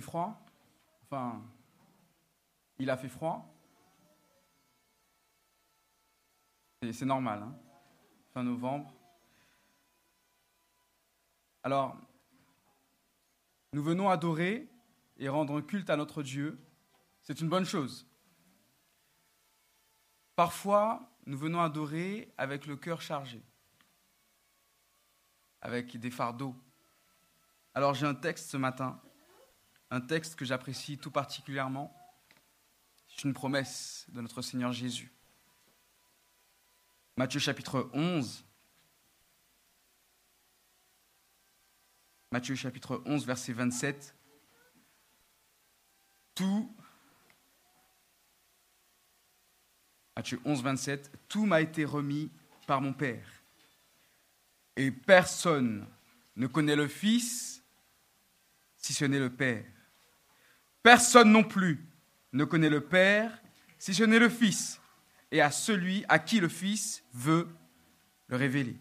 froid Enfin, il a fait froid C'est normal, hein fin novembre. Alors, nous venons adorer et rendre culte à notre Dieu. C'est une bonne chose. Parfois, nous venons adorer avec le cœur chargé, avec des fardeaux. Alors j'ai un texte ce matin, un texte que j'apprécie tout particulièrement. C'est une promesse de notre Seigneur Jésus. Matthieu chapitre 11. Matthieu chapitre 11, verset 27. Tout, Matthieu 11, 27, tout m'a été remis par mon Père. Et personne ne connaît le Fils si ce n'est le Père. Personne non plus ne connaît le Père si ce n'est le Fils et à celui à qui le Fils veut le révéler.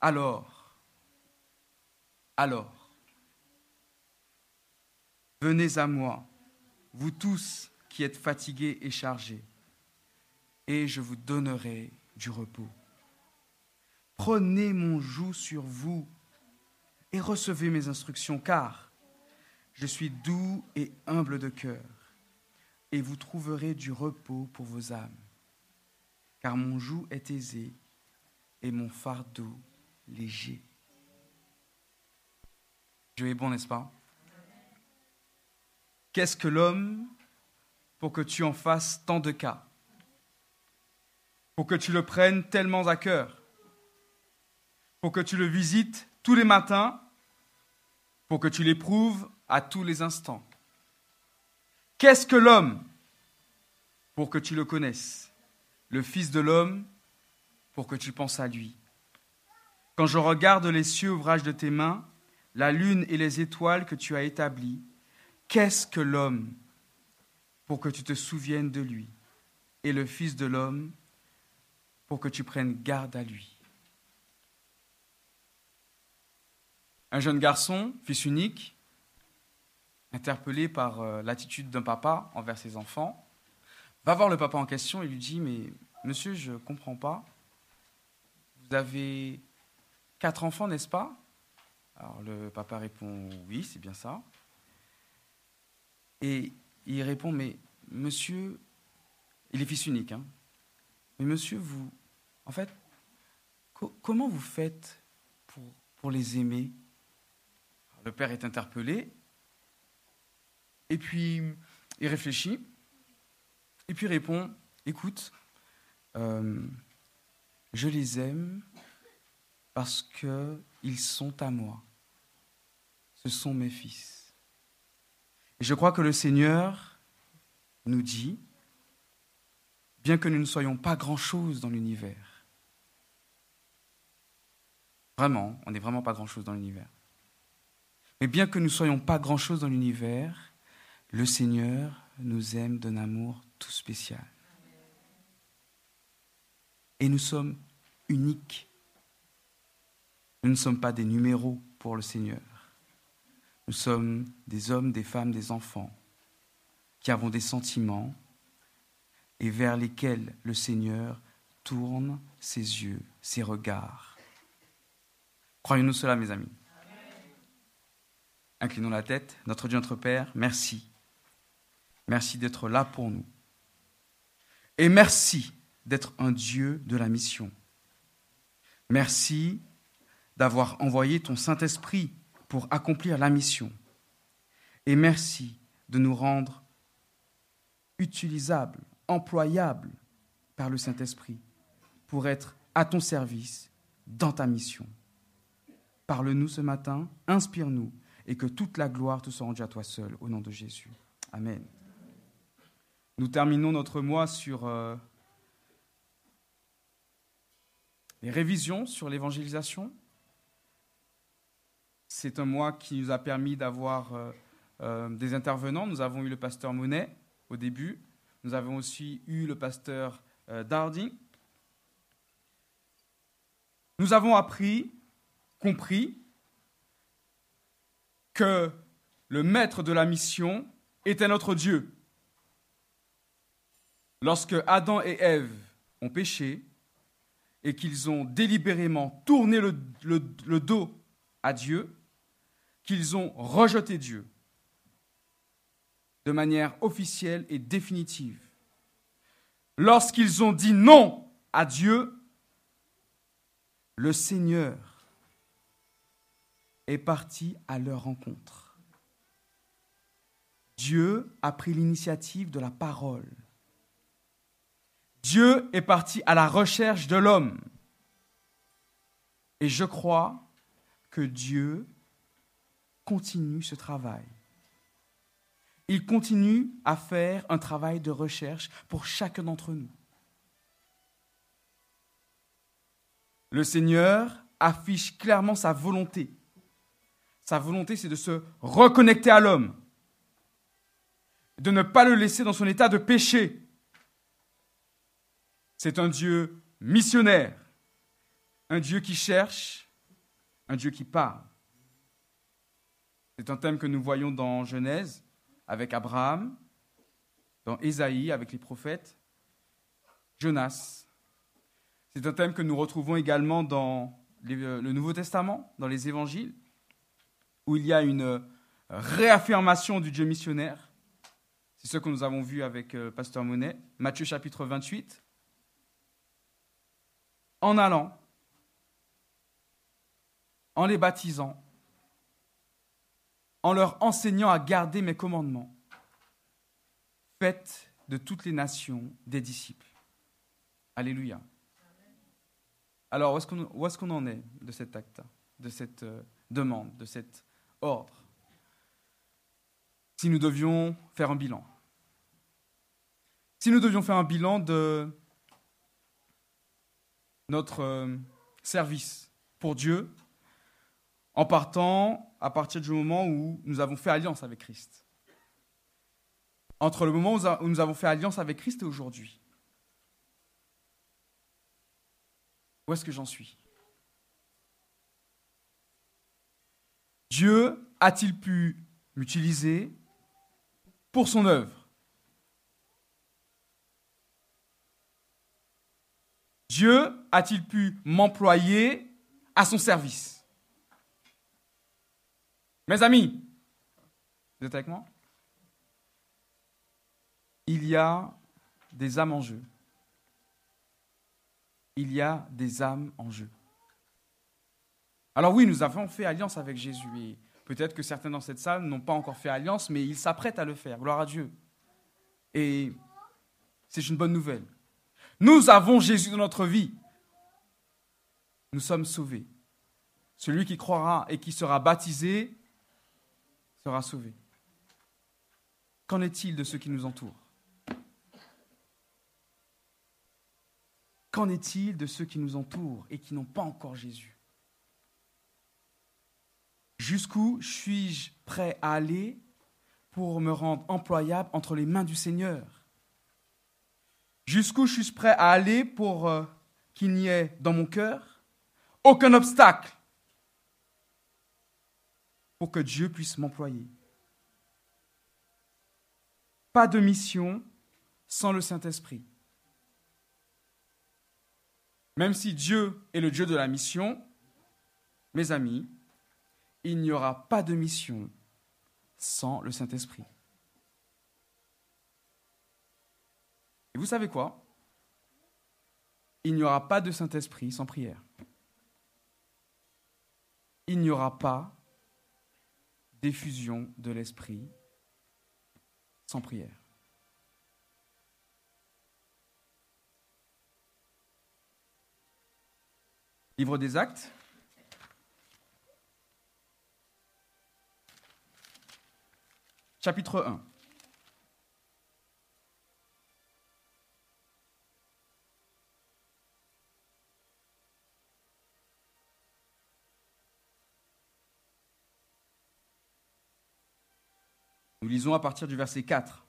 Alors, alors, venez à moi, vous tous qui êtes fatigués et chargés, et je vous donnerai du repos. Prenez mon joug sur vous et recevez mes instructions, car je suis doux et humble de cœur et vous trouverez du repos pour vos âmes. Car mon joug est aisé et mon fardeau léger. Dieu est bon, n'est-ce pas? Qu'est-ce que l'homme pour que tu en fasses tant de cas? Pour que tu le prennes tellement à cœur? Pour que tu le visites tous les matins Pour que tu l'éprouves à tous les instants Qu'est-ce que l'homme Pour que tu le connaisses? Le Fils de l'homme, pour que tu penses à lui. Quand je regarde les cieux, ouvrage de tes mains, la lune et les étoiles que tu as établies, qu'est-ce que l'homme pour que tu te souviennes de lui? Et le Fils de l'homme pour que tu prennes garde à lui. Un jeune garçon, fils unique, interpellé par euh, l'attitude d'un papa envers ses enfants, va voir le papa en question et lui dit Mais monsieur, je ne comprends pas. Vous avez quatre enfants, n'est-ce pas? Alors le papa répond Oui, c'est bien ça. Et il répond Mais monsieur, il est fils unique, hein Mais monsieur, vous, en fait, comment vous faites pour, pour les aimer? Le père est interpellé et puis, il réfléchit. Et puis, répond Écoute, euh, je les aime parce qu'ils sont à moi. Ce sont mes fils. Et je crois que le Seigneur nous dit bien que nous ne soyons pas grand-chose dans l'univers, vraiment, on n'est vraiment pas grand-chose dans l'univers, mais bien que nous ne soyons pas grand-chose dans l'univers, le Seigneur nous aime d'un amour tout spécial. Et nous sommes uniques. Nous ne sommes pas des numéros pour le Seigneur. Nous sommes des hommes, des femmes, des enfants qui avons des sentiments et vers lesquels le Seigneur tourne ses yeux, ses regards. Croyons-nous cela, mes amis? Inclinons la tête. Notre Dieu, notre Père, merci Merci d'être là pour nous. Et merci d'être un Dieu de la mission. Merci d'avoir envoyé ton Saint-Esprit pour accomplir la mission. Et merci de nous rendre utilisables, employables par le Saint-Esprit pour être à ton service dans ta mission. Parle-nous ce matin, inspire-nous et que toute la gloire te soit rendue à toi seul, au nom de Jésus. Amen. Nous terminons notre mois sur euh, les révisions sur l'évangélisation. C'est un mois qui nous a permis d'avoir euh, euh, des intervenants. Nous avons eu le pasteur Monet au début. Nous avons aussi eu le pasteur Dardy. Nous avons appris, compris que le maître de la mission, était notre Dieu. Lorsque Adam et Ève ont péché et qu'ils ont délibérément tourné le, le dos à Dieu, qu'ils ont rejeté Dieu de manière officielle et définitive. Lorsqu'ils ont dit non à Dieu, le Seigneur est parti à leur rencontre. Dieu a pris l'initiative de la parole. Dieu est parti à la recherche de l'homme. Et je crois que Dieu continue ce travail. Il continue à faire un travail de recherche pour chacun d'entre nous. Le Seigneur affiche clairement sa volonté. Sa volonté, c'est de se reconnecter à l'homme, de ne pas le laisser dans son état de péché. C'est un Dieu missionnaire, un Dieu qui cherche, un Dieu qui parle. C'est un thème que nous voyons dans Genèse avec Abraham, dans Ésaïe avec les prophètes, Jonas. C'est un thème que nous retrouvons également dans le Nouveau Testament, dans les évangiles, où il y a une réaffirmation du Dieu missionnaire. C'est ce que nous avons vu avec euh, Pasteur Monet, Matthieu chapitre 28. En allant, en les baptisant, en leur enseignant à garder mes commandements. Faites de toutes les nations des disciples. Alléluia. Alors, où est-ce qu'on en est de cet acte, de cette euh, demande, de cet ordre Si nous devions faire un bilan. Si nous devions faire un bilan de notre euh, service pour Dieu, en partant à partir du moment où nous avons fait alliance avec Christ. Entre le moment où nous avons fait alliance avec Christ et aujourd'hui. Où est-ce que j'en suis? Dieu a-t-il pu m'utiliser pour son œuvre? Dieu a-t-il pu m'employer à son service? Mes amis, vous êtes avec moi? Il y a des âmes en jeu. Il y a des âmes en jeu. Alors oui, nous avons fait alliance avec Jésus et peut-être que certains dans cette salle n'ont pas encore fait alliance, mais ils s'apprêtent à le faire. Gloire à Dieu. Et c'est une bonne nouvelle. Nous avons Jésus dans notre vie. Nous sommes sauvés. Celui qui croira et qui sera baptisé sera sauvé. Qu'en est-il de ceux qui nous entourent? Qu'en est-il de ceux qui nous entourent et qui n'ont pas encore Jésus? Jusqu'où suis-je prêt à aller pour me rendre employable entre les mains du Seigneur? Jusqu'où je suis prêt à aller pour euh, qu'il n'y ait dans mon cœur aucun obstacle pour que Dieu puisse m'employer? Pas de mission sans le Saint-Esprit. Même si Dieu est le Dieu de la mission, mes amis, il n'y aura pas de mission sans le Saint-Esprit. Et vous savez quoi? Il n'y aura pas de Saint-Esprit sans prière. Il n'y aura pas d'effusion de l'Esprit sans prière. Livre des Actes. Chapitre 1. Nous lisons à partir du verset 4.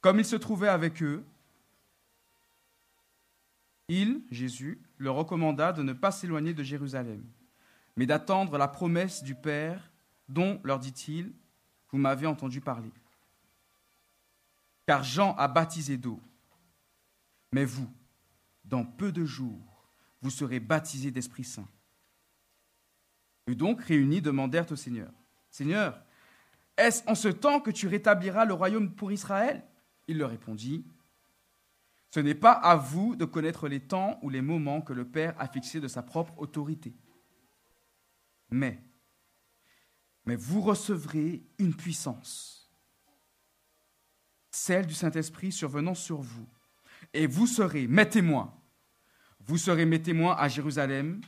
Comme il se trouvait avec eux, Il, Jésus, leur recommanda de ne pas s'éloigner de Jérusalem, mais d'attendre la promesse du Père dont, leur dit-il, vous m'avez entendu parler. Car Jean a baptisé d'eau, mais vous, dans peu de jours, vous serez baptisés d'Esprit Saint. Et donc, réunis, demandèrent au Seigneur, Seigneur, est-ce en ce temps que tu rétabliras le royaume pour Israël? Il leur répondit, Ce n'est pas à vous de connaître les temps ou les moments que le Père a fixés de sa propre autorité. Mais, vous recevrez une puissance, celle du Saint-Esprit survenant sur vous, et vous serez mes témoins. Vous serez mes témoins à Jérusalem,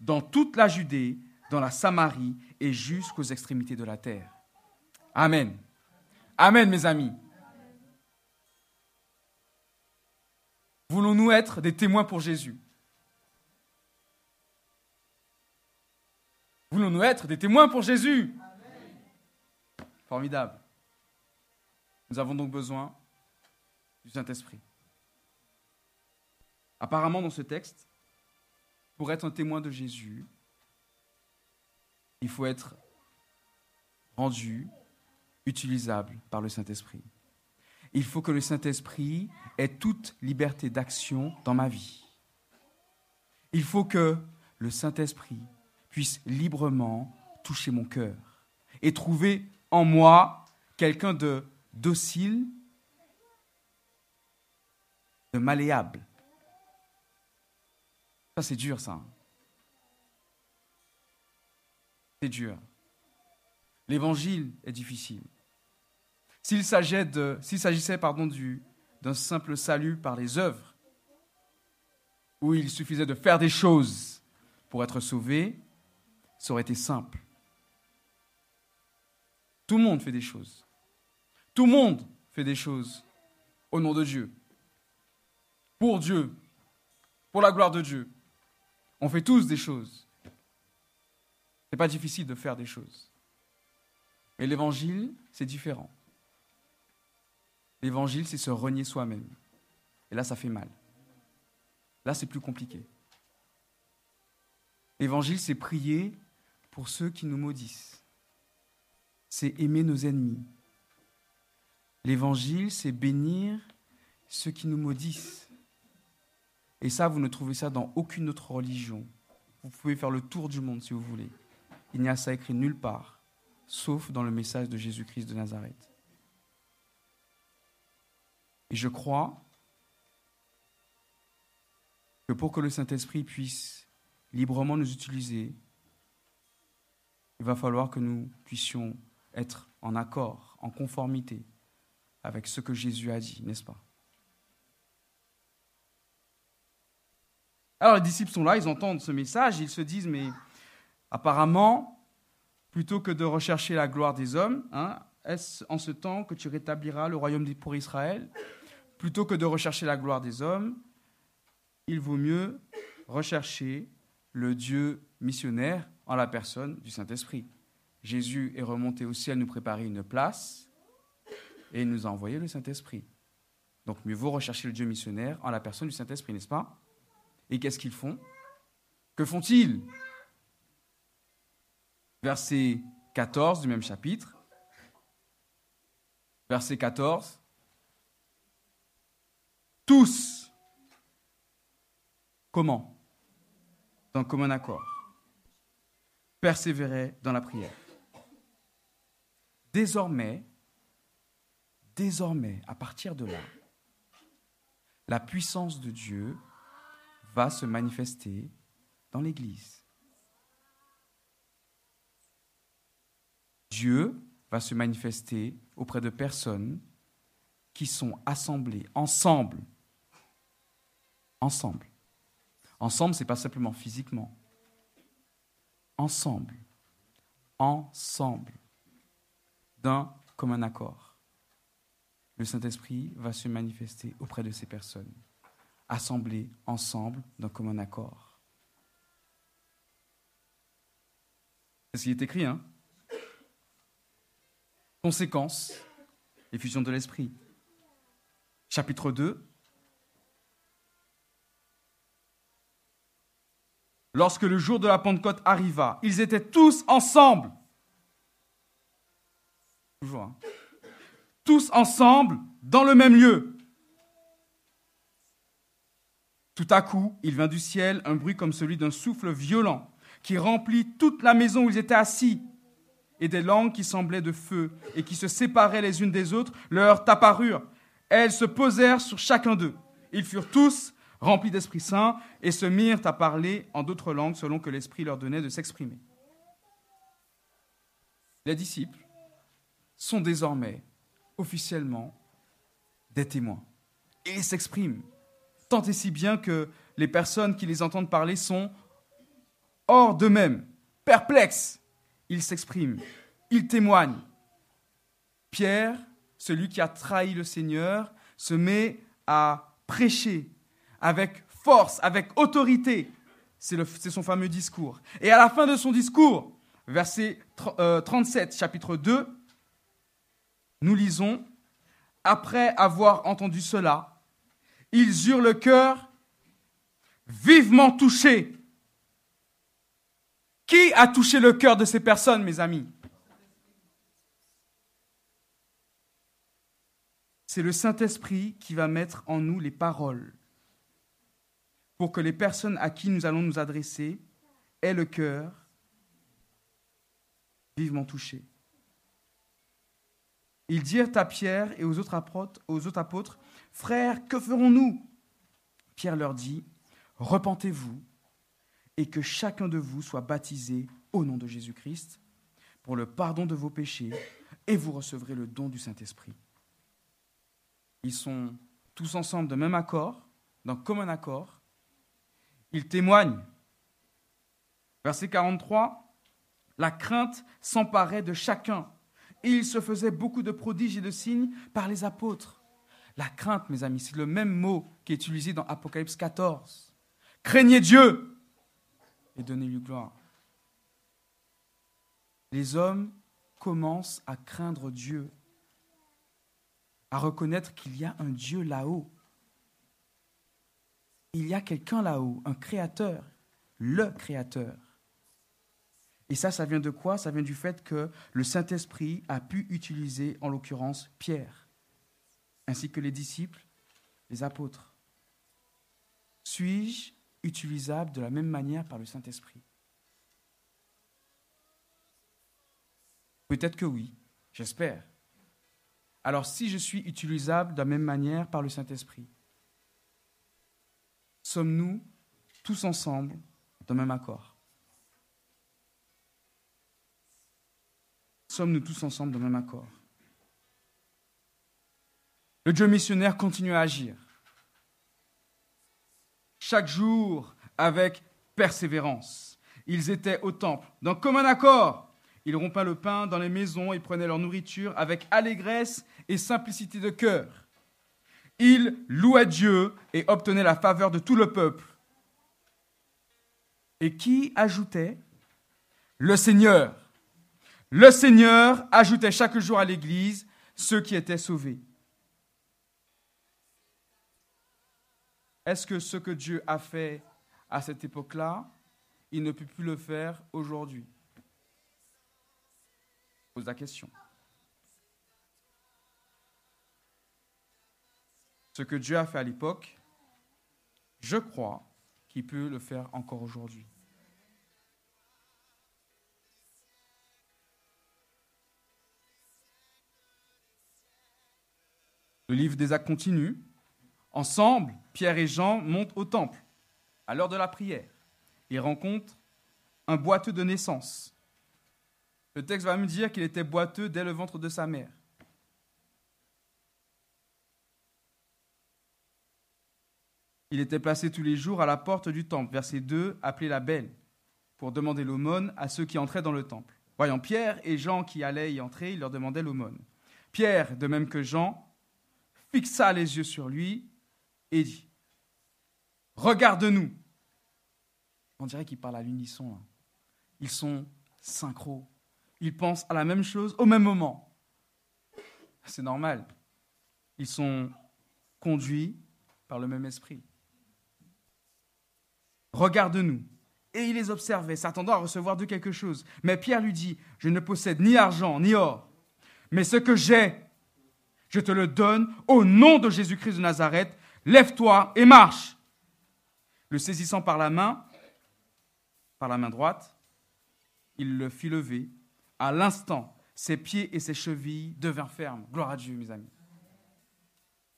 dans toute la Judée, dans la Samarie et jusqu'aux extrémités de la terre. Amen. Amen, mes amis. Voulons-nous être des témoins pour Jésus? Voulons-nous être des témoins pour Jésus? Formidable. Nous avons donc besoin du Saint-Esprit. Apparemment, dans ce texte, pour être un témoin de Jésus, il faut être rendu utilisable par le Saint-Esprit. Il faut que le Saint-Esprit ait toute liberté d'action dans ma vie. Il faut que le Saint-Esprit puisse librement toucher mon cœur et trouver en moi quelqu'un de docile, de malléable. Ça, c'est dur, ça. C'est dur. L'évangile est difficile. S'il s'agissait d'un simple salut par les œuvres, où il suffisait de faire des choses pour être sauvé, ça aurait été simple. Tout le monde fait des choses. Tout le monde fait des choses au nom de Dieu, pour Dieu, pour la gloire de Dieu. On fait tous des choses. Ce n'est pas difficile de faire des choses. Mais l'évangile, c'est différent. L'évangile, c'est se renier soi-même. Et là, ça fait mal. Là, c'est plus compliqué. L'évangile, c'est prier pour ceux qui nous maudissent. C'est aimer nos ennemis. L'évangile, c'est bénir ceux qui nous maudissent. Et ça, vous ne trouvez ça dans aucune autre religion. Vous pouvez faire le tour du monde si vous voulez. Il n'y a ça écrit nulle part, sauf dans le message de Jésus-Christ de Nazareth. Et je crois que pour que le Saint-Esprit puisse librement nous utiliser, il va falloir que nous puissions être en accord, en conformité avec ce que Jésus a dit, n'est-ce pas? Alors les disciples sont là, ils entendent ce message, ils se disent, mais apparemment, plutôt que de rechercher la gloire des hommes, hein, est-ce en ce temps que tu rétabliras le royaume pour Israël? Plutôt que de rechercher la gloire des hommes, il vaut mieux rechercher le Dieu missionnaire en la personne du Saint-Esprit. Jésus est remonté au ciel nous préparer une place et il nous a envoyé le Saint-Esprit. Donc mieux vaut rechercher le Dieu missionnaire en la personne du Saint-Esprit, n'est-ce pas? Et qu'est-ce qu'ils font? Que font-ils? Verset 14 du même chapitre. Verset 14 tous. Comment? Dans commun accord. Persévérer dans la prière. Désormais, désormais, à partir de là, la puissance de Dieu va se manifester dans l'Église. Dieu va se manifester auprès de personnes qui sont assemblées ensemble ensemble. Ensemble, ce n'est pas simplement physiquement. Ensemble. Ensemble. D'un commun accord. Le Saint-Esprit va se manifester auprès de ces personnes, assemblées ensemble d'un commun accord. C'est ce qui est écrit, hein? Conséquence, l'effusion de l'Esprit. Chapitre 2, lorsque le jour de la Pentecôte arriva, ils étaient tous ensemble. Hein. Tous ensemble dans le même lieu. Tout à coup, il vint du ciel un bruit comme celui d'un souffle violent qui remplit toute la maison où ils étaient assis. Et des langues qui semblaient de feu et qui se séparaient les unes des autres leur apparurent. Elles se posèrent sur chacun d'eux. Ils furent tous remplis d'Esprit Saint et se mirent à parler en d'autres langues selon que l'Esprit leur donnait de s'exprimer. Les disciples sont désormais officiellement des témoins. Et s'expriment, tant et si bien que les personnes qui les entendent parler sont hors d'eux-mêmes, perplexes. Ils s'expriment, ils témoignent. Pierre, celui qui a trahi le Seigneur, se met à prêcher avec force, avec autorité. C'est son fameux discours. Et à la fin de son discours, verset 37, euh, chapitre 2, nous lisons, Après avoir entendu cela, ils eurent le cœur vivement touché. Qui a touché le cœur de ces personnes, mes amis? C'est le Saint-Esprit qui va mettre en nous les paroles pour que les personnes à qui nous allons nous adresser aient le cœur vivement touché. Ils dirent à Pierre et aux autres apôtres, Frères, que ferons-nous? Pierre leur dit Repentez-vous et que chacun de vous soit baptisé au nom de Jésus-Christ pour le pardon de vos péchés et vous recevrez le don du Saint-Esprit. Ils sont tous ensemble de même accord, d'un commun accord. Ils témoignent. Verset 43, la crainte s'emparait de chacun et il se faisait beaucoup de prodiges et de signes par les apôtres. La crainte, mes amis, c'est le même mot qui est utilisé dans Apocalypse 14. Craignez Dieu et donnez-lui gloire. Les hommes commencent à craindre Dieu, à reconnaître qu'il y a un Dieu là-haut. Il y a quelqu'un là-haut, un créateur, le créateur. Et ça, ça vient de quoi? Ça vient du fait que le Saint-Esprit a pu utiliser, en l'occurrence, Pierre, ainsi que les disciples, les apôtres. Suis-je utilisable de la même manière par le Saint-Esprit Peut-être que oui, j'espère. Alors si je suis utilisable de la même manière par le Saint-Esprit, sommes-nous tous ensemble d'un même accord? Sommes-nous tous ensemble le même accord? Le Dieu missionnaire continue à agir. Chaque jour, avec persévérance. Ils étaient au temple, dans commun accord. Ils rompaient le pain dans les maisons et prenaient leur nourriture avec allégresse et simplicité de cœur. Ils louaient Dieu et obtenaient la faveur de tout le peuple. Et qui ajoutait? Le Seigneur le Seigneur ajoutait chaque jour à l'Église ceux qui étaient sauvés. Est-ce que ce que Dieu a fait à cette époque-là, il ne peut plus le faire aujourd'hui? Pose la question. Ce que Dieu a fait à l'époque, je crois qu'il peut le faire encore aujourd'hui. Le livre des actes continue. Ensemble, Pierre et Jean montent au temple à l'heure de la prière. Ils rencontrent un boiteux de naissance. Le texte va me dire qu'il était boiteux dès le ventre de sa mère. Il était placé tous les jours à la porte du temple, verset 2, appelé la belle, pour demander l'aumône à ceux qui entraient dans le temple. Voyant Pierre et Jean qui allaient y entrer, il leur demandait l'aumône. Pierre, de même que Jean, fixa les yeux sur lui et dit Regarde-nous. On dirait qu'ils parlent à l'unisson. Ils sont synchro. Ils pensent à la même chose au même moment. C'est normal. Ils sont conduits par le même esprit. Regarde-nous et il les observait, s'attendant à recevoir de quelque chose. Mais Pierre lui dit, je ne possède ni argent, ni or, mais ce que j'ai, je te le donne au nom de Jésus-Christ de Nazareth, lève-toi et marche. Le saisissant par la main, par la main droite, il le fit lever. À l'instant, ses pieds et ses chevilles devinrent fermes. Gloire à Dieu, mes amis.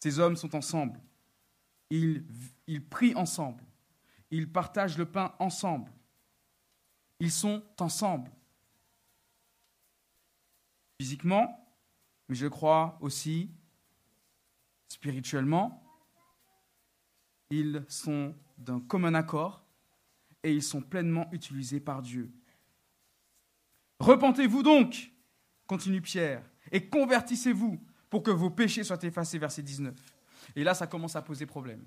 Ces hommes sont ensemble. Ils, ils prient ensemble. Ils partagent le pain ensemble. Ils sont ensemble. Physiquement, mais je crois aussi spirituellement, ils sont d'un commun accord et ils sont pleinement utilisés par Dieu. Repentez-vous donc, continue Pierre, et convertissez-vous pour que vos péchés soient effacés, verset 19. Et là, ça commence à poser problème.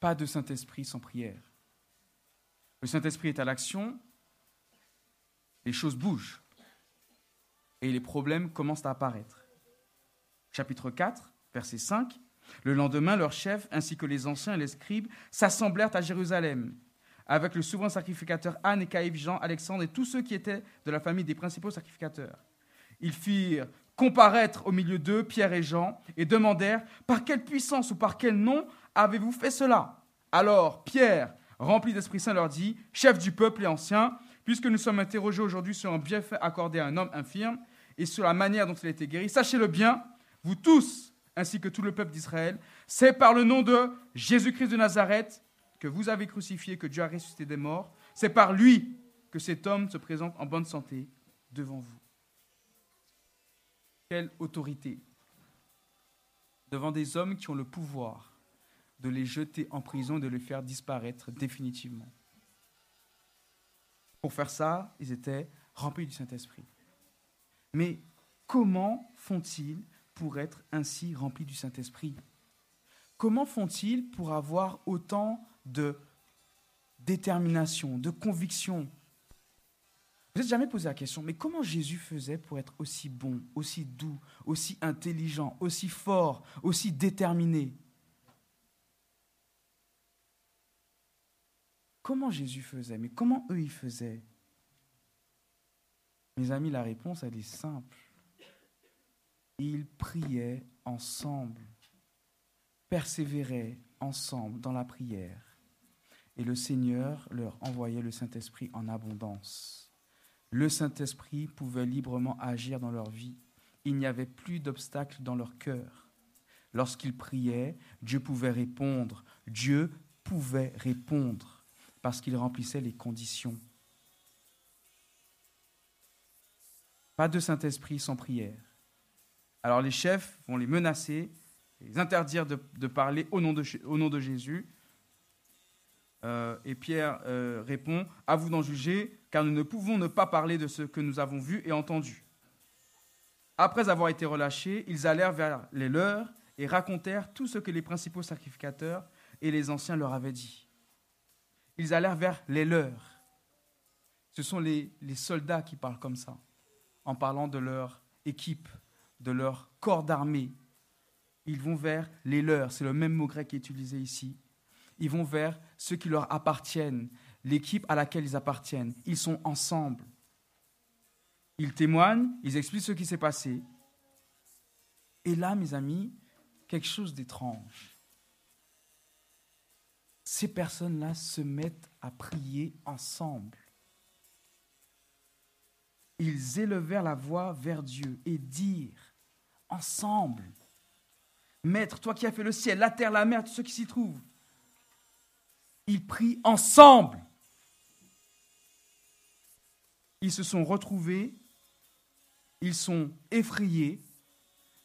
Pas de Saint-Esprit sans prière. Le Saint-Esprit est à l'action, les choses bougent et les problèmes commencent à apparaître. Chapitre 4, verset 5. Le lendemain, leurs chefs, ainsi que les anciens et les scribes, s'assemblèrent à Jérusalem, avec le souverain sacrificateur Anne et Caïphe, Jean, Alexandre et tous ceux qui étaient de la famille des principaux sacrificateurs. Ils firent comparaître au milieu d'eux Pierre et Jean et demandèrent Par quelle puissance ou par quel nom avez-vous fait cela? Alors Pierre, rempli d'Esprit Saint, leur dit Chef du peuple et ancien, puisque nous sommes interrogés aujourd'hui sur un bienfait accordé à un homme infirme et sur la manière dont il a été guéri, sachez-le bien, vous tous, ainsi que tout le peuple d'Israël, c'est par le nom de Jésus-Christ de Nazareth que vous avez crucifié, que Dieu a ressuscité des morts. C'est par lui que cet homme se présente en bonne santé devant vous. Quelle autorité devant des hommes qui ont le pouvoir de les jeter en prison, de les faire disparaître définitivement. Pour faire ça, ils étaient remplis du Saint-Esprit. Mais comment font-ils pour être ainsi remplis du Saint-Esprit. Comment font-ils pour avoir autant de détermination, de conviction? Vous n'êtes jamais posé la question, mais comment Jésus faisait pour être aussi bon, aussi doux, aussi intelligent, aussi fort, aussi déterminé? Comment Jésus faisait? Mais comment eux, ils faisaient? Mes amis, la réponse, elle est simple. Ils priaient ensemble, persévéraient ensemble dans la prière. Et le Seigneur leur envoyait le Saint-Esprit en abondance. Le Saint-Esprit pouvait librement agir dans leur vie. Il n'y avait plus d'obstacles dans leur cœur. Lorsqu'ils priaient, Dieu pouvait répondre. Dieu pouvait répondre parce qu'il remplissait les conditions. Pas de Saint-Esprit sans prière. Alors les chefs vont les menacer, les interdire de, parler au nom de, Jésus. Euh, et Pierre euh, répond, à vous d'en juger, car nous ne pouvons ne pas parler de ce que nous avons vu et entendu. Après avoir été relâchés, ils allèrent vers les leurs et racontèrent tout ce que les principaux sacrificateurs et les anciens leur avaient dit ils allèrent vers les leurs. Ce sont les, soldats qui parlent comme ça, en parlant de leur équipe, de leur corps d'armée. Ils vont vers les leurs, c'est le même mot grec qui est utilisé ici. Ils vont vers ceux qui leur appartiennent, l'équipe à laquelle ils appartiennent. Ils sont ensemble. Ils témoignent, ils expliquent ce qui s'est passé. Et là, mes amis, quelque chose d'étrange ces personnes-là se mettent à prier ensemble. Ils élevèrent la voix vers Dieu et dirent ensemble, Maître, toi qui as fait le ciel, la terre, la mer, tous ceux qui s'y trouvent, ils prient ensemble. Ils se sont retrouvés, ils sont effrayés,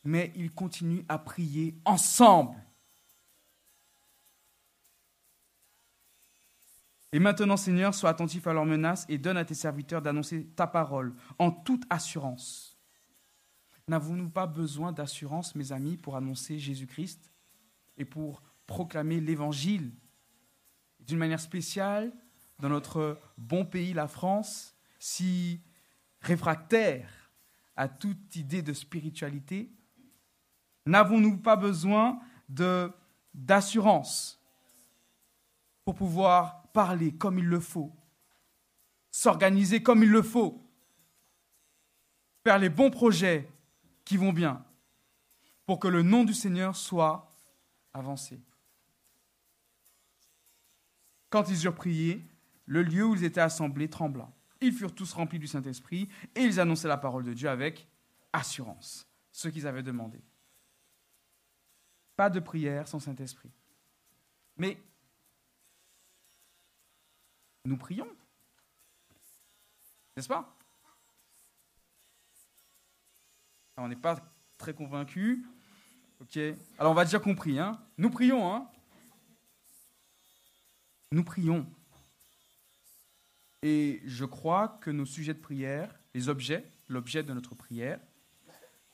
mais ils continuent à prier ensemble. Et maintenant, Seigneur, sois attentif à leurs menaces et donne à tes serviteurs d'annoncer ta parole en toute assurance. N'avons-nous pas besoin d'assurance, mes amis, pour annoncer Jésus-Christ et pour proclamer l'Évangile? D'une manière spéciale, dans notre bon pays, la France, si réfractaire à toute idée de spiritualité, n'avons-nous pas besoin d'assurance pour pouvoir parler comme il le faut, s'organiser comme il le faut, faire les bons projets qui vont bien, pour que le nom du Seigneur soit avancé. Quand ils eurent prié, le lieu où ils étaient assemblés trembla. Ils furent tous remplis du Saint-Esprit et ils annonçaient la parole de Dieu avec assurance, ce qu'ils avaient demandé. Pas de prière sans Saint-Esprit. Mais nous prions. N'est-ce pas? On n'est pas très convaincu. Ok. Alors on va dire qu'on prie. Hein. Nous prions. Hein. Nous prions. Et je crois que nos sujets de prière, les objets, l'objet de notre prière,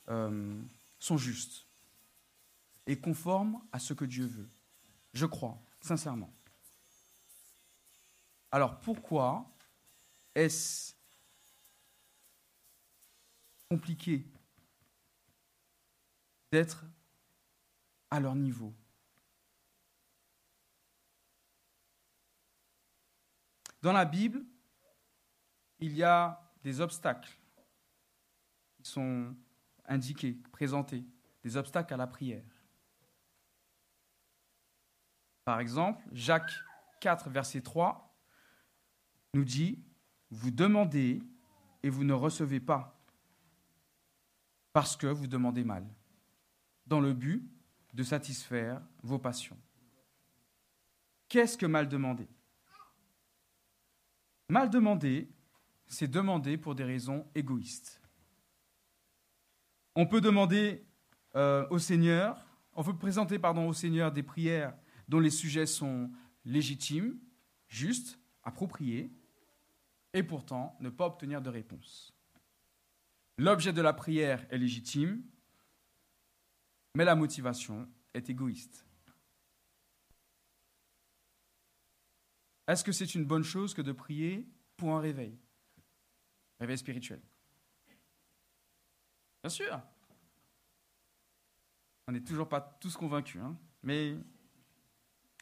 euh, sont justes et conformes à ce que Dieu veut. Je crois, sincèrement. Alors pourquoi est-ce compliqué d'être à leur niveau Dans la Bible, il y a des obstacles qui sont indiqués, présentés, des obstacles à la prière. Par exemple, Jacques 4, verset 3 nous dit, vous demandez et vous ne recevez pas, parce que vous demandez mal, dans le but de satisfaire vos passions. Qu'est-ce que mal demander? Mal demander, c'est demander pour des raisons égoïstes. On peut demander euh, au Seigneur, on peut présenter pardon, au Seigneur des prières dont les sujets sont légitimes, justes, appropriés, et pourtant ne pas obtenir de réponse. L'objet de la prière est légitime, mais la motivation est égoïste. Est-ce que c'est une bonne chose que de prier pour un réveil? Réveil spirituel. Bien sûr. On n'est toujours pas tous convaincus, hein, mais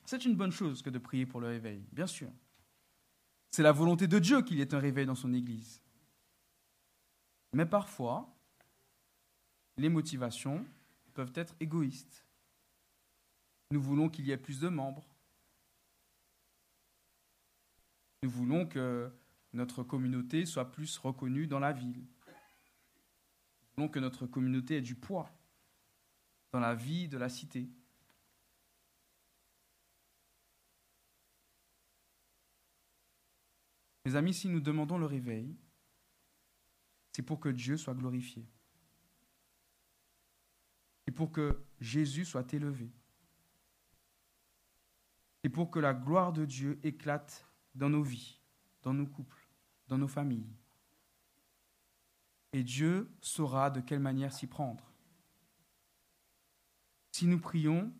c'est une bonne chose que de prier pour le réveil, bien sûr. C'est la volonté de Dieu qu'il y ait un réveil dans son Église. Mais parfois, les motivations peuvent être égoïstes. Nous voulons qu'il y ait plus de membres. Nous voulons que notre communauté soit plus reconnue dans la ville. Nous voulons que notre communauté ait du poids dans la vie de la cité. Mes amis, si nous demandons le réveil, c'est pour que Dieu soit glorifié. Et pour que Jésus soit élevé. Et pour que la gloire de Dieu éclate dans nos vies, dans nos couples, dans nos familles. Et Dieu saura de quelle manière s'y prendre. Si nous prions,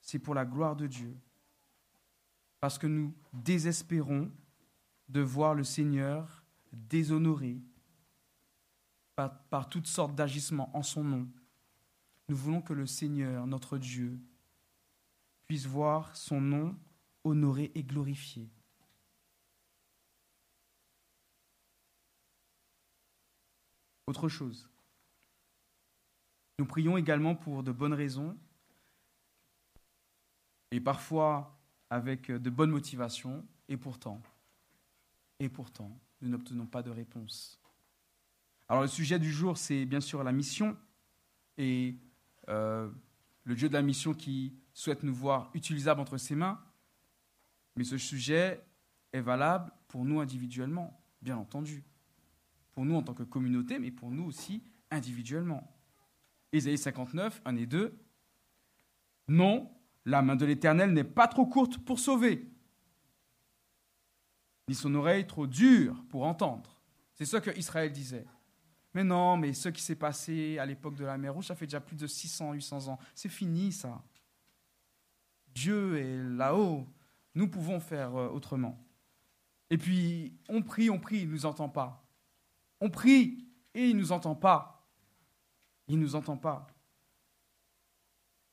c'est pour la gloire de Dieu. Parce que nous désespérons de voir le Seigneur déshonoré par, toutes sortes d'agissements en son nom. Nous voulons que le Seigneur, notre Dieu, puisse voir son nom honoré et glorifié. Autre chose. Nous prions également pour de bonnes raisons et parfois avec de bonnes motivations, et pourtant, et pourtant, nous n'obtenons pas de réponse. Alors le sujet du jour, c'est bien sûr la mission et euh, le Dieu de la mission qui souhaite nous voir utilisables entre ses mains. Mais ce sujet est valable pour nous individuellement, bien entendu. Pour nous en tant que communauté, mais pour nous aussi individuellement. Ésaïe 59, 1 et 2. Non, la main de l'Éternel n'est pas trop courte pour sauver, ni son oreille trop dure pour entendre. C'est ce que Israël disait. Mais non, mais ce qui s'est passé à l'époque de la mer Rouge, ça fait déjà plus de 600, 800 ans. C'est fini, ça. Dieu est là-haut. Nous pouvons faire euh, autrement. Et puis, on prie, on prie, il ne nous entend pas. On prie et il ne nous entend pas. Il ne nous entend pas.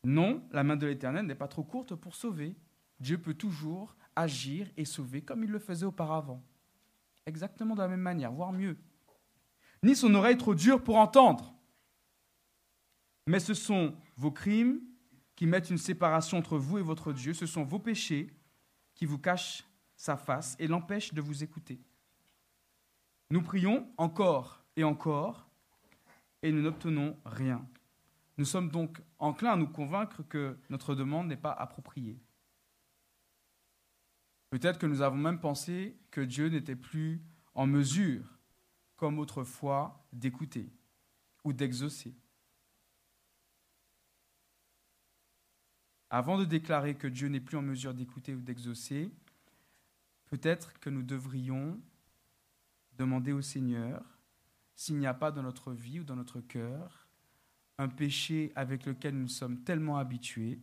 Non, la main de l'Éternel n'est pas trop courte pour sauver. Dieu peut toujours agir et sauver comme il le faisait auparavant. Exactement de la même manière, voire mieux. Ni son oreille trop dure pour entendre. Mais ce sont vos crimes qui mettent une séparation entre vous et votre Dieu. Ce sont vos péchés qui vous cachent sa face et l'empêchent de vous écouter. Nous prions encore et encore et nous n'obtenons rien. Nous sommes donc enclins à nous convaincre que notre demande n'est pas appropriée. Peut-être que nous avons même pensé que Dieu n'était plus en mesure, comme autrefois, d'écouter ou d'exaucer. Avant de déclarer que Dieu n'est plus en mesure d'écouter ou d'exaucer, peut-être que nous devrions demander au Seigneur s'il n'y a pas dans notre vie ou dans notre cœur un péché avec lequel nous sommes tellement habitués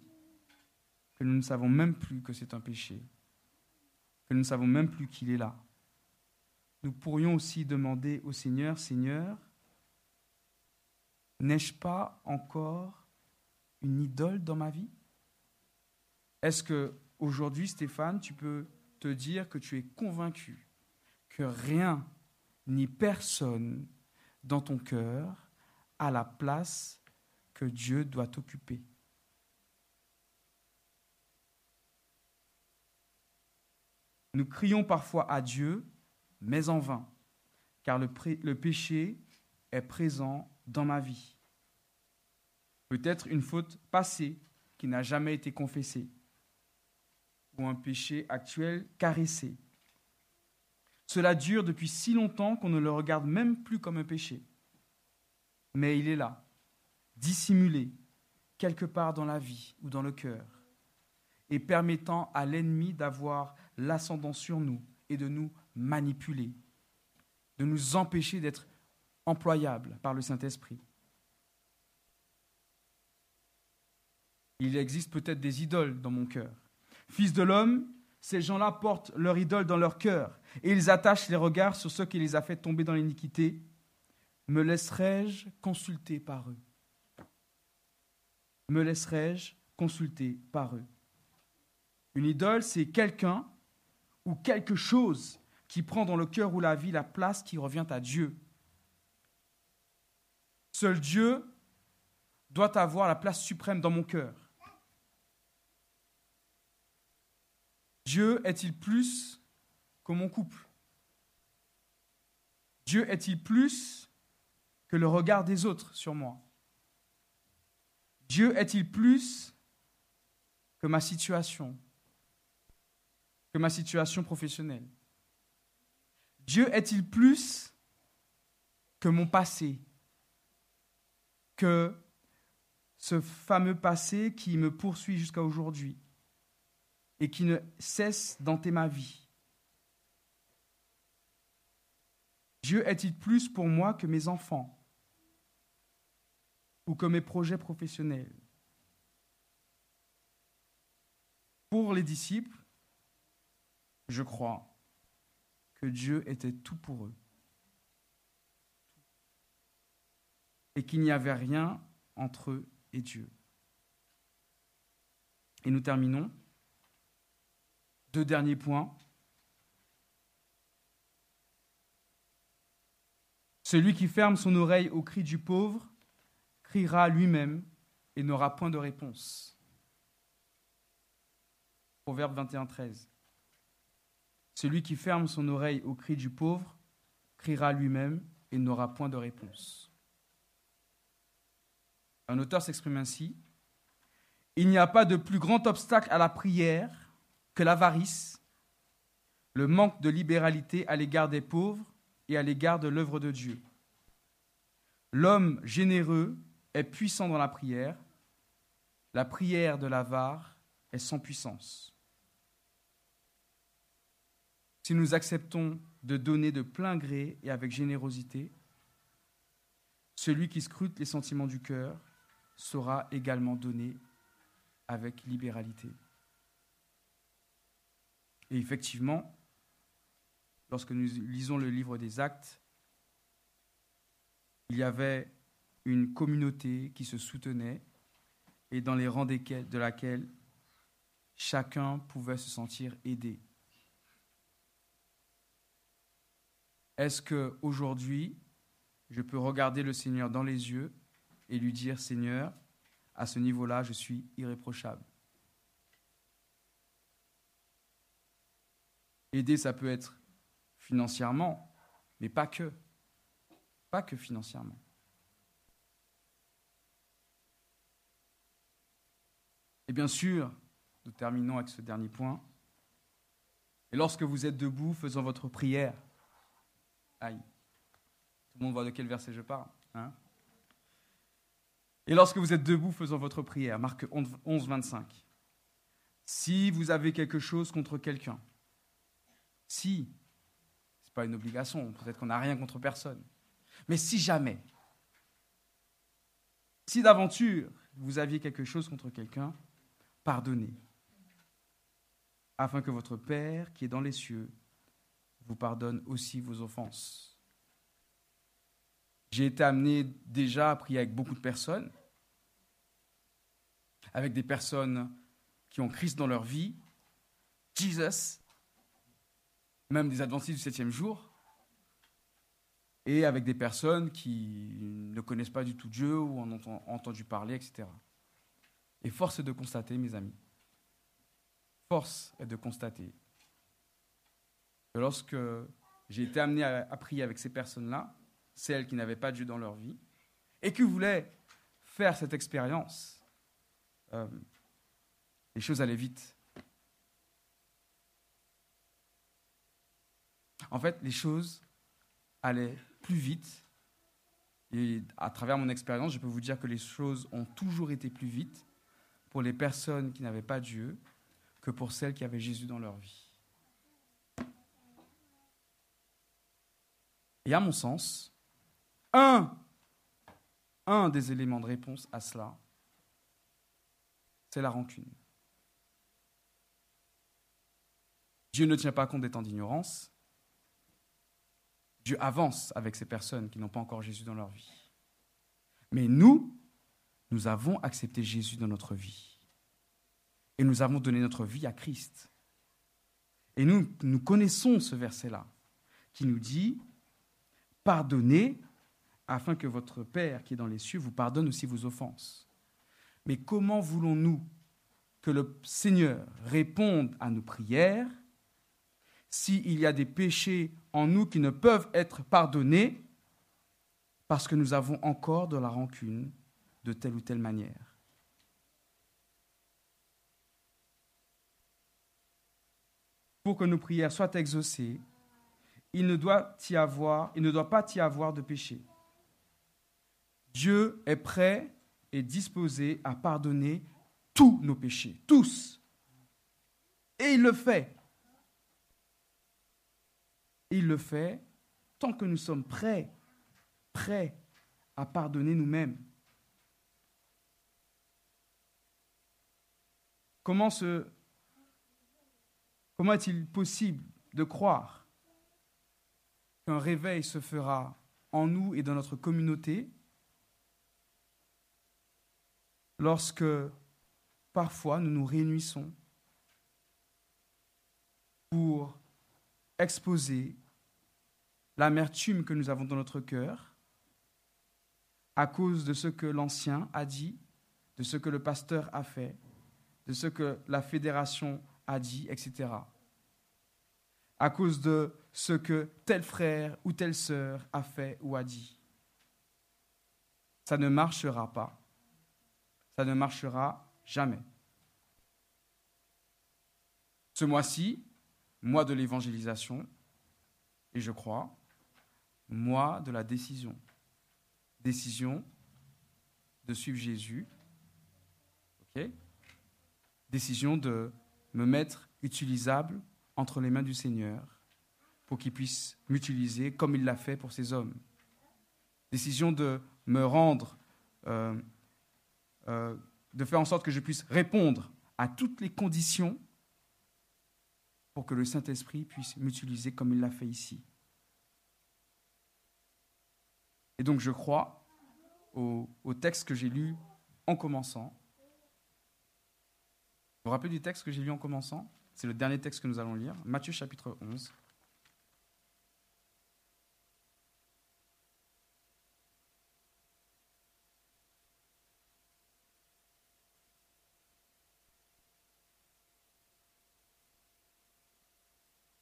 que nous ne savons même plus que c'est un péché, que nous ne savons même plus qu'il est là. Nous pourrions aussi demander au Seigneur, Seigneur, n'ai-je pas encore une idole dans ma vie? Est-ce que aujourd'hui, Stéphane, tu peux te dire que tu es convaincu que rien ni personne dans ton cœur a la place que Dieu doit occuper? Nous crions parfois à Dieu, mais en vain, car le, péché est présent dans ma vie. Peut-être une faute passée qui n'a jamais été confessée, ou un péché actuel caressé. Cela dure depuis si longtemps qu'on ne le regarde même plus comme un péché. Mais il est là, dissimulé, quelque part dans la vie ou dans le cœur, et permettant à l'ennemi d'avoir l'ascendant sur nous et de nous manipuler, de nous empêcher d'être employables par le Saint-Esprit. Il existe peut-être des idoles dans mon cœur. Fils de l'homme, ces gens-là portent leur idole dans leur cœur et ils attachent les regards sur ce qui les a fait tomber dans l'iniquité. Me laisserai-je consulter par eux? Me laisserai-je consulter par eux? Une idole, c'est quelqu'un ou quelque chose qui prend dans le cœur ou la vie la place qui revient à Dieu. Seul Dieu doit avoir la place suprême dans mon cœur. Dieu est-il plus que mon couple? Dieu est-il plus que le regard des autres sur moi? Dieu est-il plus que ma situation que ma situation professionnelle? Dieu est-il plus que mon passé que ce fameux passé qui me poursuit jusqu'à aujourd'hui et qui ne cesse d'hanter ma vie? Dieu est-il plus pour moi que mes enfants ou que mes projets professionnels? Pour les disciples, je crois que Dieu était tout pour eux et qu'il n'y avait rien entre eux et Dieu. Et nous terminons deux derniers points. Celui qui ferme son oreille au cri du pauvre criera lui-même et n'aura point de réponse. Proverbe 21, 13. Celui qui ferme son oreille au cri du pauvre criera lui-même et n'aura point de réponse. Un auteur s'exprime ainsi. Il n'y a pas de plus grand obstacle à la prière que l'avarice, le manque de libéralité à l'égard des pauvres et à l'égard de l'œuvre de Dieu. L'homme généreux est puissant dans la prière, la prière de l'avare est sans puissance. Si nous acceptons de donner de plein gré et avec générosité, celui qui scrute les sentiments du cœur saura également donner avec libéralité. Et effectivement, lorsque nous lisons le livre des actes, il y avait une communauté qui se soutenait et dans les rangs de laquelle chacun pouvait se sentir aidé. Est-ce que aujourd'hui, je peux regarder le Seigneur dans les yeux et lui dire Seigneur, à ce niveau-là, je suis irréprochable? Aider, ça peut être financièrement, mais pas que. Pas que financièrement. Et bien sûr, nous terminons avec ce dernier point. Et lorsque vous êtes debout, faisant votre prière, aïe, tout le monde voit de quel verset je parle. Hein Et lorsque vous êtes debout, faisant votre prière, Marc 11, 25, si vous avez quelque chose contre quelqu'un, si, ce n'est pas une obligation, peut-être qu'on n'a rien contre personne, mais si jamais, si d'aventure vous aviez quelque chose contre quelqu'un, pardonnez, afin que votre Père qui est dans les cieux vous pardonne aussi vos offenses. J'ai été amené déjà à prier avec beaucoup de personnes, avec des personnes qui ont Christ dans leur vie, Jesus, même des adventistes du septième jour, et avec des personnes qui ne connaissent pas du tout Dieu ou en ont entendu parler, etc. Et force est de constater, mes amis, force est de constater que lorsque j'ai été amené à, prier avec ces personnes-là, celles qui n'avaient pas Dieu dans leur vie, et qui voulaient faire cette expérience, euh, les choses allaient vite. En fait, les choses allaient plus vite. Et à travers mon expérience, je peux vous dire que les choses ont toujours été plus vite pour les personnes qui n'avaient pas Dieu que pour celles qui avaient Jésus dans leur vie. Et à mon sens, un, des éléments de réponse à cela, c'est la rancune. Dieu ne tient pas compte des temps d'ignorance. Dieu avance avec ces personnes qui n'ont pas encore Jésus dans leur vie. Mais nous, nous avons accepté Jésus dans notre vie. Et nous avons donné notre vie à Christ. Et nous, nous connaissons ce verset-là, qui nous dit, pardonnez afin que votre Père qui est dans les cieux vous pardonne aussi vos offenses. Mais comment voulons-nous que le Seigneur réponde à nos prières s'il y a des péchés en nous qui ne peuvent être pardonnés parce que nous avons encore de la rancune de telle ou telle manière? Pour que nos prières soient exaucées, il ne doit, pas y avoir de péché. Dieu est prêt et disposé à pardonner tous nos péchés, tous. Et il le fait. Il le fait tant que nous sommes prêts, prêts à pardonner nous-mêmes. Comment est-il possible de croire qu'un réveil se fera en nous et dans notre communauté lorsque parfois nous nous réunissons pour exposer l'amertume que nous avons dans notre cœur à cause de ce que l'ancien a dit, de ce que le pasteur a fait, de ce que la fédération a dit, etc. À cause de ce que tel frère ou telle sœur a fait ou a dit. Ça ne marchera pas. Ça ne marchera jamais. Ce mois-ci, mois de l'évangélisation, et je crois, mois de la décision. Décision de suivre Jésus. Décision de me mettre utilisable entre les mains du Seigneur pour qu'il puisse m'utiliser comme il l'a fait pour ces hommes. Décision de me rendre, euh, euh, de faire en sorte que je puisse répondre à toutes les conditions pour que le Saint-Esprit puisse m'utiliser comme il l'a fait ici. Et donc je crois au, texte que j'ai lu en commençant. vous rappelez du texte que j'ai lu en commençant? C'est le dernier texte que nous allons lire, Matthieu chapitre 11.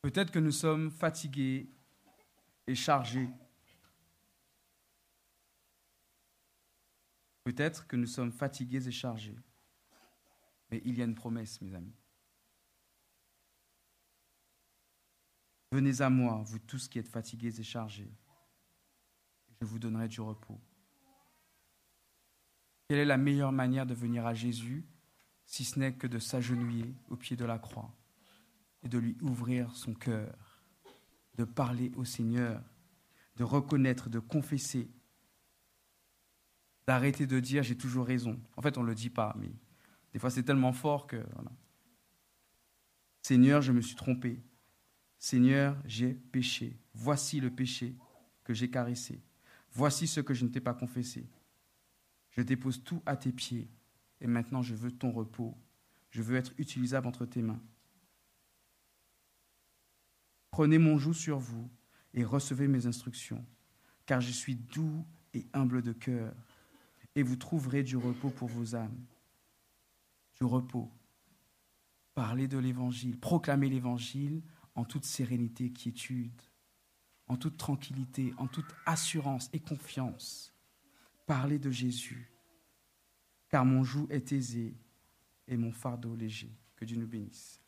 Peut-être que nous sommes fatigués et chargés. Peut-être que nous sommes fatigués et chargés. Mais il y a une promesse, mes amis. Venez à moi, vous tous qui êtes fatigués et chargés. Je vous donnerai du repos. Quelle est la meilleure manière de venir à Jésus si ce n'est que de s'agenouiller au pied de la croix? Et de lui ouvrir son cœur, de parler au Seigneur, de reconnaître, de confesser, d'arrêter de dire j'ai toujours raison. En fait, on ne le dit pas, mais des fois, c'est tellement fort que. Seigneur, je me suis trompé. Seigneur, j'ai péché. Voici le péché que j'ai caressé. Voici ce que je ne t'ai pas confessé. Je dépose tout à tes pieds. Et maintenant, je veux ton repos. Je veux être utilisable entre tes mains. Prenez mon joug sur vous et recevez mes instructions, car je suis doux et humble de cœur, et vous trouverez du repos pour vos âmes du repos. Parler de l'Évangile, proclamer l'Évangile en toute sérénité, quiétude, en toute tranquillité, en toute assurance et confiance. Parler de Jésus, car mon joug est aisé et mon fardeau léger. Que Dieu nous bénisse.